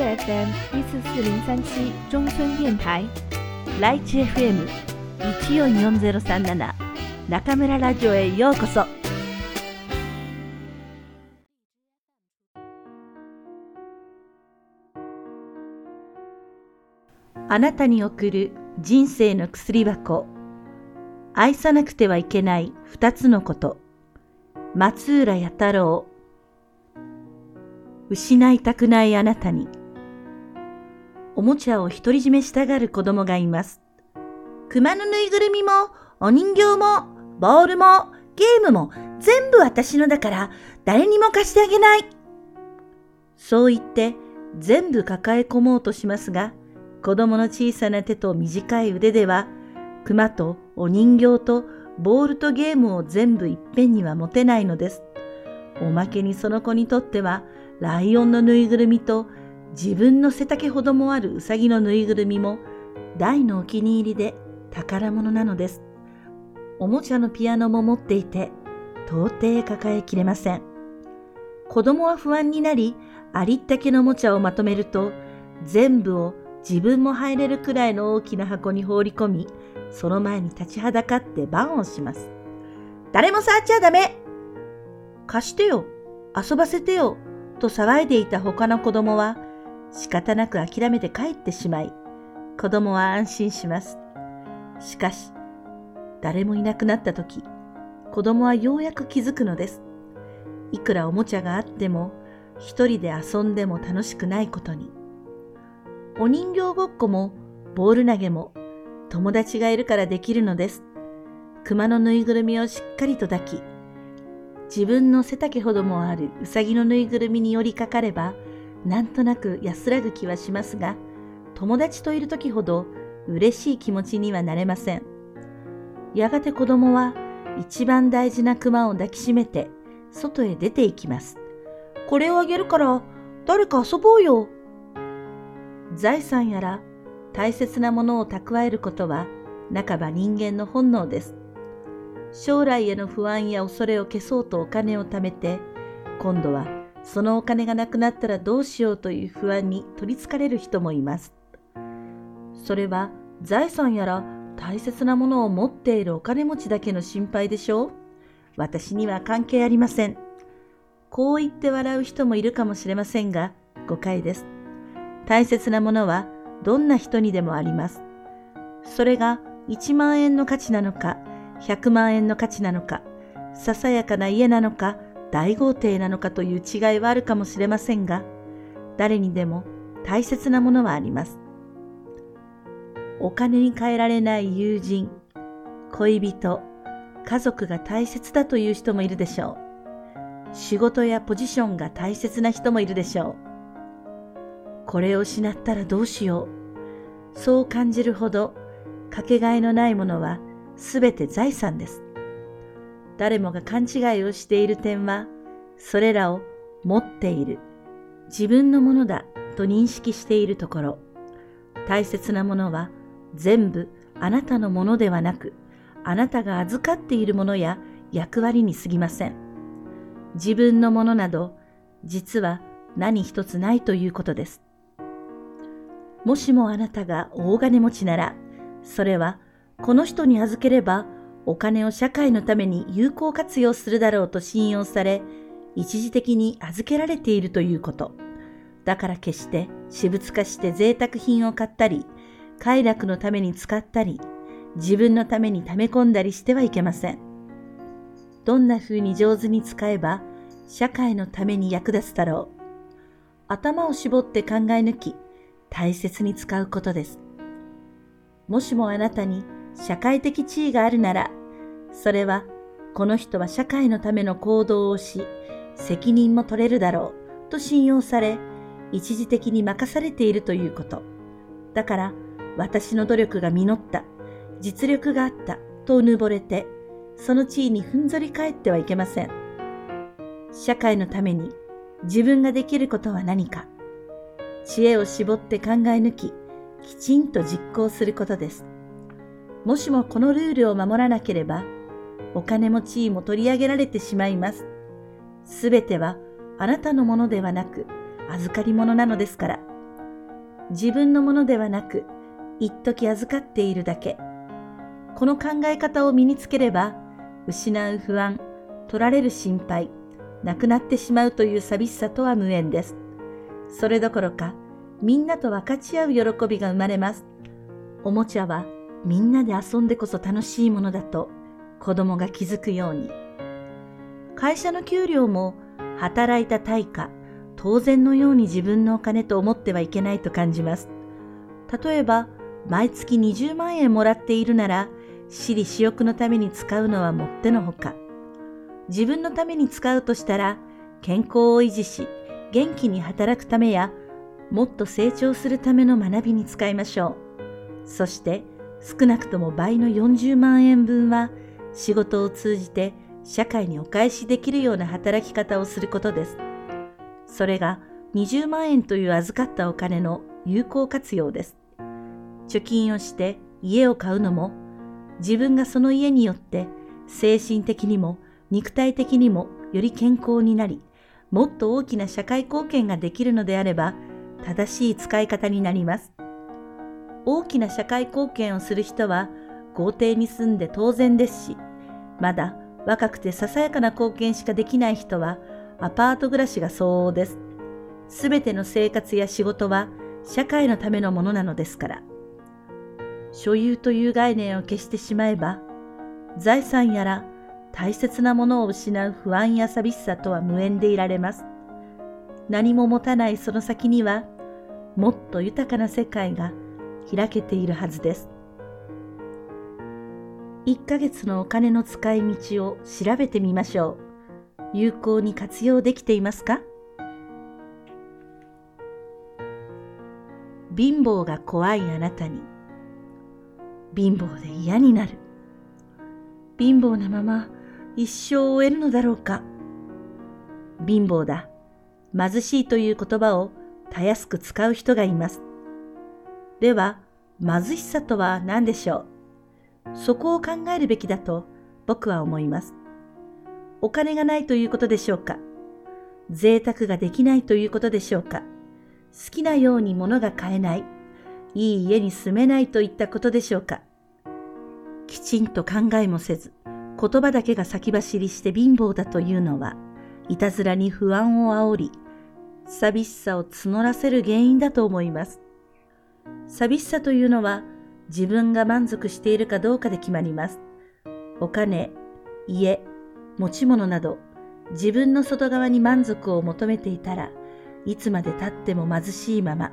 FM 一四四零三七中村電台ライチ FM 一四四ゼロ三七中村ラジオへようこそ。あなたに送る人生の薬箱。愛さなくてはいけない二つのこと。松浦弥太郎。失いたくないあなたに。おもちゃを独り占めしたがる子供がいます。熊のぬいぐるみも、お人形も、ボールも、ゲームも全部私のだから誰にも貸してあげない。そう言って全部抱え込もうとしますが、子供の小さな手と短い腕では、熊とお人形とボールとゲームを全部いっぺんには持てないのです。おまけにその子にとっては、ライオンのぬいぐるみと自分の背丈ほどもあるうさぎのぬいぐるみも大のお気に入りで宝物なのです。おもちゃのピアノも持っていて、到底抱えきれません。子供は不安になり、ありったけのおもちゃをまとめると、全部を自分も入れるくらいの大きな箱に放り込み、その前に立ちはだかって番をします。誰も触っちゃダメ貸してよ遊ばせてよと騒いでいた他の子供は仕方なく諦めて帰ってしまい、子供は安心します。しかし、誰もいなくなった時、子供はようやく気づくのです。いくらおもちゃがあっても、一人で遊んでも楽しくないことに。お人形ごっこもボール投げも友達がいるからできるのです。熊のぬいぐるみをしっかりと抱き、自分の背丈ほどもあるうさぎのぬいぐるみに寄りかかれば、なんとなく安らぐ気はしますが、友達といる時ほど嬉しい気持ちにはなれません。やがて子供は一番大事な熊を抱きしめて外へ出て行きます。これをあげるから誰か遊ぼうよ財産やら大切なものを蓄えることは半ば人間の本能です。将来への不安や恐れを消そうとお金を貯めて、今度はそのお金がなくなったらどうしようという不安に取りつかれる人もいます。それは財産やら大切なものを持っているお金持ちだけの心配でしょう私には関係ありません。こう言って笑う人もいるかもしれませんが、誤解です。大切なものはどんな人にでもあります。それが1万円の価値なのか、100万円の価値なのか、ささやかな家なのか、大豪邸なのかという違いはあるかもしれませんが、誰にでも大切なものはあります。お金に換えられない友人、恋人、家族が大切だという人もいるでしょう。仕事やポジションが大切な人もいるでしょう。これを失ったらどうしよう。そう感じるほどかけがえのないものはすべて財産です。誰もが勘違いをしている点は、それらを持っている、自分のものだと認識しているところ、大切なものは全部あなたのものではなく、あなたが預かっているものや役割に過ぎません。自分のものなど、実は何一つないということです。もしもあなたが大金持ちなら、それはこの人に預ければお金を社会のために有効活用するだろうと信用され、一時的に預けられているということ。だから決して私物化して贅沢品を買ったり、快楽のために使ったり、自分のために溜め込んだりしてはいけません。どんな風に上手に使えば社会のために役立つだろう。頭を絞って考え抜き、大切に使うことです。もしもあなたに社会的地位があるなら、それはこの人は社会のための行動をし、責任も取れるだろうと信用され、一時的に任されているということ。だから私の努力が実った、実力があったとうぬぼれて、その地位にふんぞり返ってはいけません。社会のために自分ができることは何か。知恵を絞って考え抜き、きちんと実行することです。もしもこのルールを守らなければ、お金も地位も取り上げられてしまいます。すべてはあなたのものではなく、預かり物なのですから。自分のものではなく、一時預かっているだけ。この考え方を身につければ、失う不安、取られる心配、なくなってしまうという寂しさとは無縁です。それどころか、みんなと分かち合う喜びが生まれます。おもちゃはみんなで遊んでこそ楽しいものだと子供が気づくように。会社の給料も働いた対価、当然のように自分のお金と思ってはいけないと感じます。例えば、毎月20万円もらっているなら、私利私欲のために使うのはもってのほか。自分のために使うとしたら、健康を維持し、元気に働くためや、もっと成長するための学びに使いましょう。そして、少なくとも倍の40万円分は、仕事を通じて社会にお返しできるような働き方をすることです。それが20万円という預かったお金の有効活用です。貯金をして家を買うのも、自分がその家によって精神的にも肉体的にもより健康になり、もっと大きな社会貢献ができるのであれば、正しい使い方になります。大きな社会貢献をする人は豪邸に住んで当然ですし、まだ若くてささやかな貢献しかできない人はアパート暮らしが相応です。すべての生活や仕事は社会のためのものなのですから。所有という概念を消してしまえば、財産やら大切なものを失う不安や寂しさとは無縁でいられます。何も持たないその先には、もっと豊かな世界が開けているはずです。1ヶ月のお金の使い道を調べてみましょう。有効に活用できていますか？貧乏が怖いあなたに貧乏で嫌になる。貧乏なまま一生を終えるのだろうか。貧乏だ。貧しいという言葉をたやすく使う人がいます。では、貧しさとは何でしょう？そこを考えるべきだと僕は思います。お金がないということでしょうか？贅沢ができないということでしょうか？好きなように物が買えない？いい家に住めないといったことでしょうか？きちんと考えもせず、言葉だけが先走りして貧乏だというのは、いたずらに不安を煽り、寂しさを募らせる原因だと思います。寂しさというのは、自分が満足しているかどうかで決まります。お金、家、持ち物など、自分の外側に満足を求めていたらいつまで経っても貧しいまま、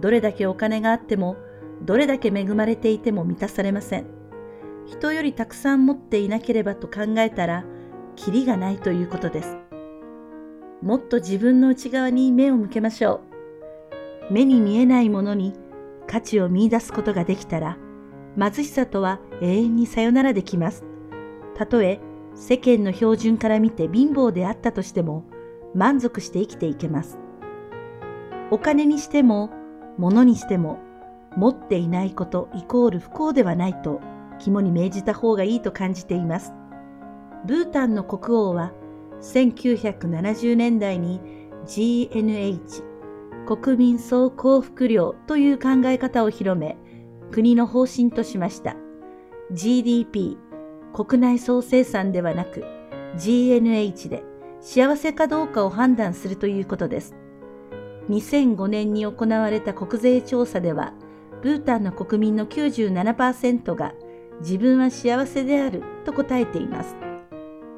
どれだけお金があっても、どれだけ恵まれていても満たされません。人よりたくさん持っていなければと考えたら、キリがないということです。もっと自分の内側に目を向けましょう。目に見えないものに価値を見出すことができたら、貧しさとは永遠にさよならできます。たとえ世間の標準から見て貧乏であったとしても、満足して生きていけます。お金にしても、物にしても、持っていないことイコール不幸ではないと肝に銘じた方がいいと感じています。ブータンの国王は1970年代に GNH 国民総幸福量という考え方を広め国の方針としました。GDP 国内総生産ではなく GNH で幸せかどうかを判断するということです。2005年に行われた国税調査では、ブータンの国民の97%が自分は幸せであると答えています。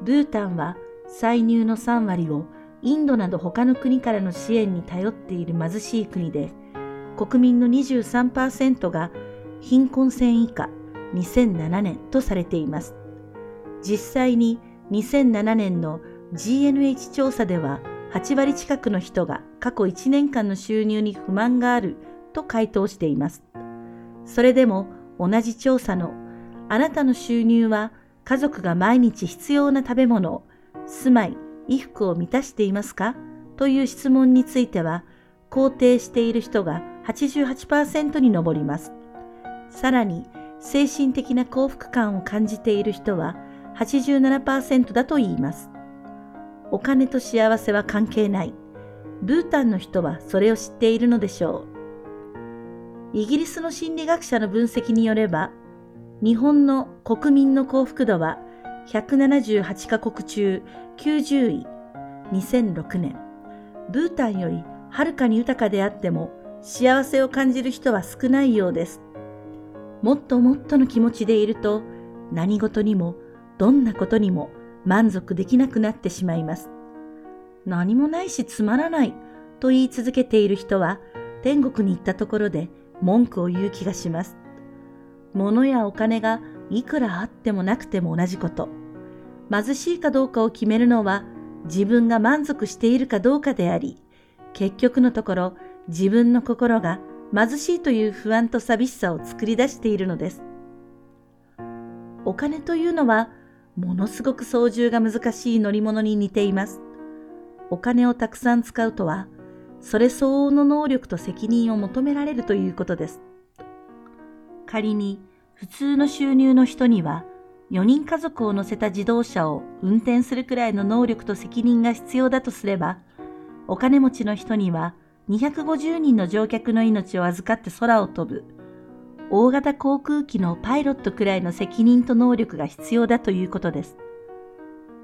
ブータンは歳入の3割をインドなど他の国からの支援に頼っている貧しい国で、国民の23%が貧困線以下2007年とされています。実際に2007年の GNH 調査では8割近くの人が過去1年間の収入に不満があると回答しています。それでも同じ調査のあなたの収入は家族が毎日必要な食べ物、住まい、衣服を満たしていますか？という質問については、肯定している人が88%に上ります。さらに、精神的な幸福感を感じている人は87%だと言います。お金と幸せは関係ない。ブータンの人はそれを知っているのでしょう。イギリスの心理学者の分析によれば、日本の国民の幸福度は178カ国中90位、2006年。ブータンよりはるかに豊かであっても幸せを感じる人は少ないようです。もっともっとの気持ちでいると何事にもどんなことにも満足できなくなってしまいます。何もないしつまらないと言い続けている人は天国に行ったところで文句を言う気がします。物やお金がいくらあってもなくても同じこと。貧しいかどうかを決めるのは自分が満足しているかどうかであり、結局のところ自分の心が貧しいという不安と寂しさを作り出しているのです。お金というのはものすごく操縦が難しい乗り物に似ています。お金をたくさん使うとは、それ相応の能力と責任を求められるということです。仮に普通の収入の人には4人家族を乗せた自動車を運転するくらいの能力と責任が必要だとすれば、お金持ちの人には250人の乗客の命を預かって空を飛ぶ、大型航空機のパイロットくらいの責任と能力が必要だということです。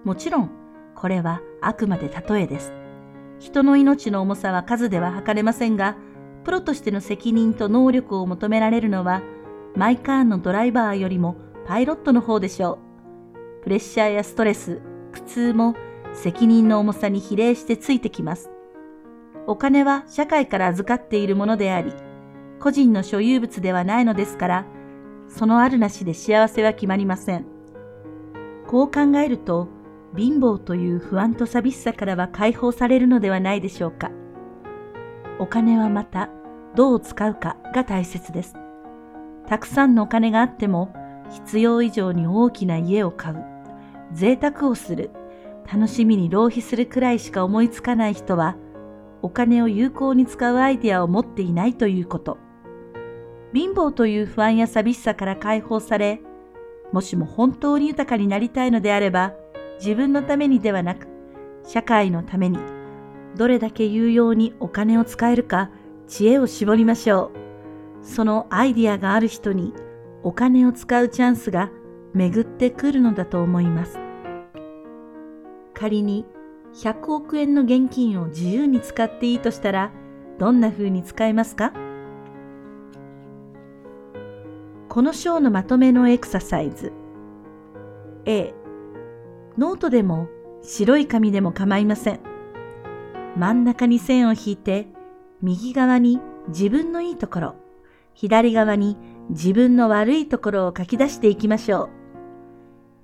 もちろん、これはあくまで例えです。人の命の重さは数では測れませんが、プロとしての責任と能力を求められるのは、マイカーンのドライバーよりもパイロットの方でしょう。プレッシャーやストレス、苦痛も責任の重さに比例してついてきます。お金は社会から預かっているものであり、個人の所有物ではないのですから、そのあるなしで幸せは決まりません。こう考えると、貧乏という不安と寂しさからは解放されるのではないでしょうか。お金はまた、どう使うかが大切です。たくさんのお金があっても、必要以上に大きな家を買う、贅沢をする、楽しみに浪費するくらいしか思いつかない人は、お金を有効に使うアイデアを持っていないということ。貧乏という不安や寂しさから解放され、もしも本当に豊かになりたいのであれば、自分のためにではなく、社会のために、どれだけ有用にお金を使えるか、知恵を絞りましょう。そのアイディアがある人に、お金を使うチャンスが巡ってくるのだと思います。仮に100億円の現金を自由に使っていいとしたら、どんな風に使いますか？この章のまとめのエクササイズ。A、ノートでも白い紙でも構いません。真ん中に線を引いて、右側に自分のいいところ、左側に自分の悪いところを書き出していきましょう。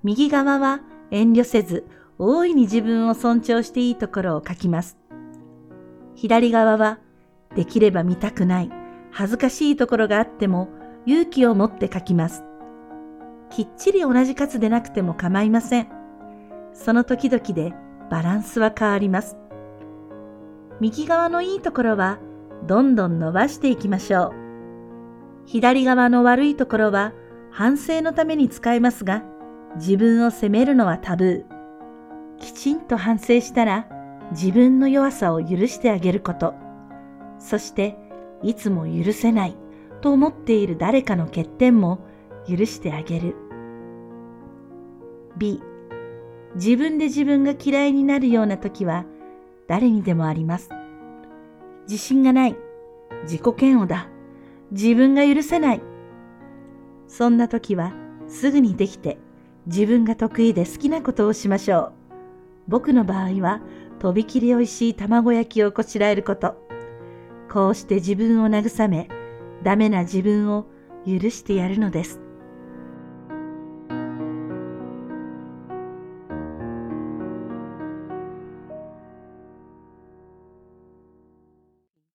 右側は遠慮せず大いに自分を尊重していいところを書きます。左側は、できれば見たくない、恥ずかしいところがあっても勇気を持って書きます。きっちり同じ数でなくても構いません。その時々でバランスは変わります。右側のいいところはどんどん伸ばしていきましょう。左側の悪いところは反省のために使えますが、自分を責めるのはタブー。きちんと反省したら自分の弱さを許してあげること。そしていつも許せないと思っている誰かの欠点も許してあげる。B、自分で自分が嫌いになるような時は誰にでもあります。自信がない。自己嫌悪だ。自分が許せない。そんな時はすぐにできて自分が得意で好きなことをしましょう。僕の場合は、とびきり美味しい卵焼きをこしらえること。こうして自分を慰め、ダメな自分を許してやるのです。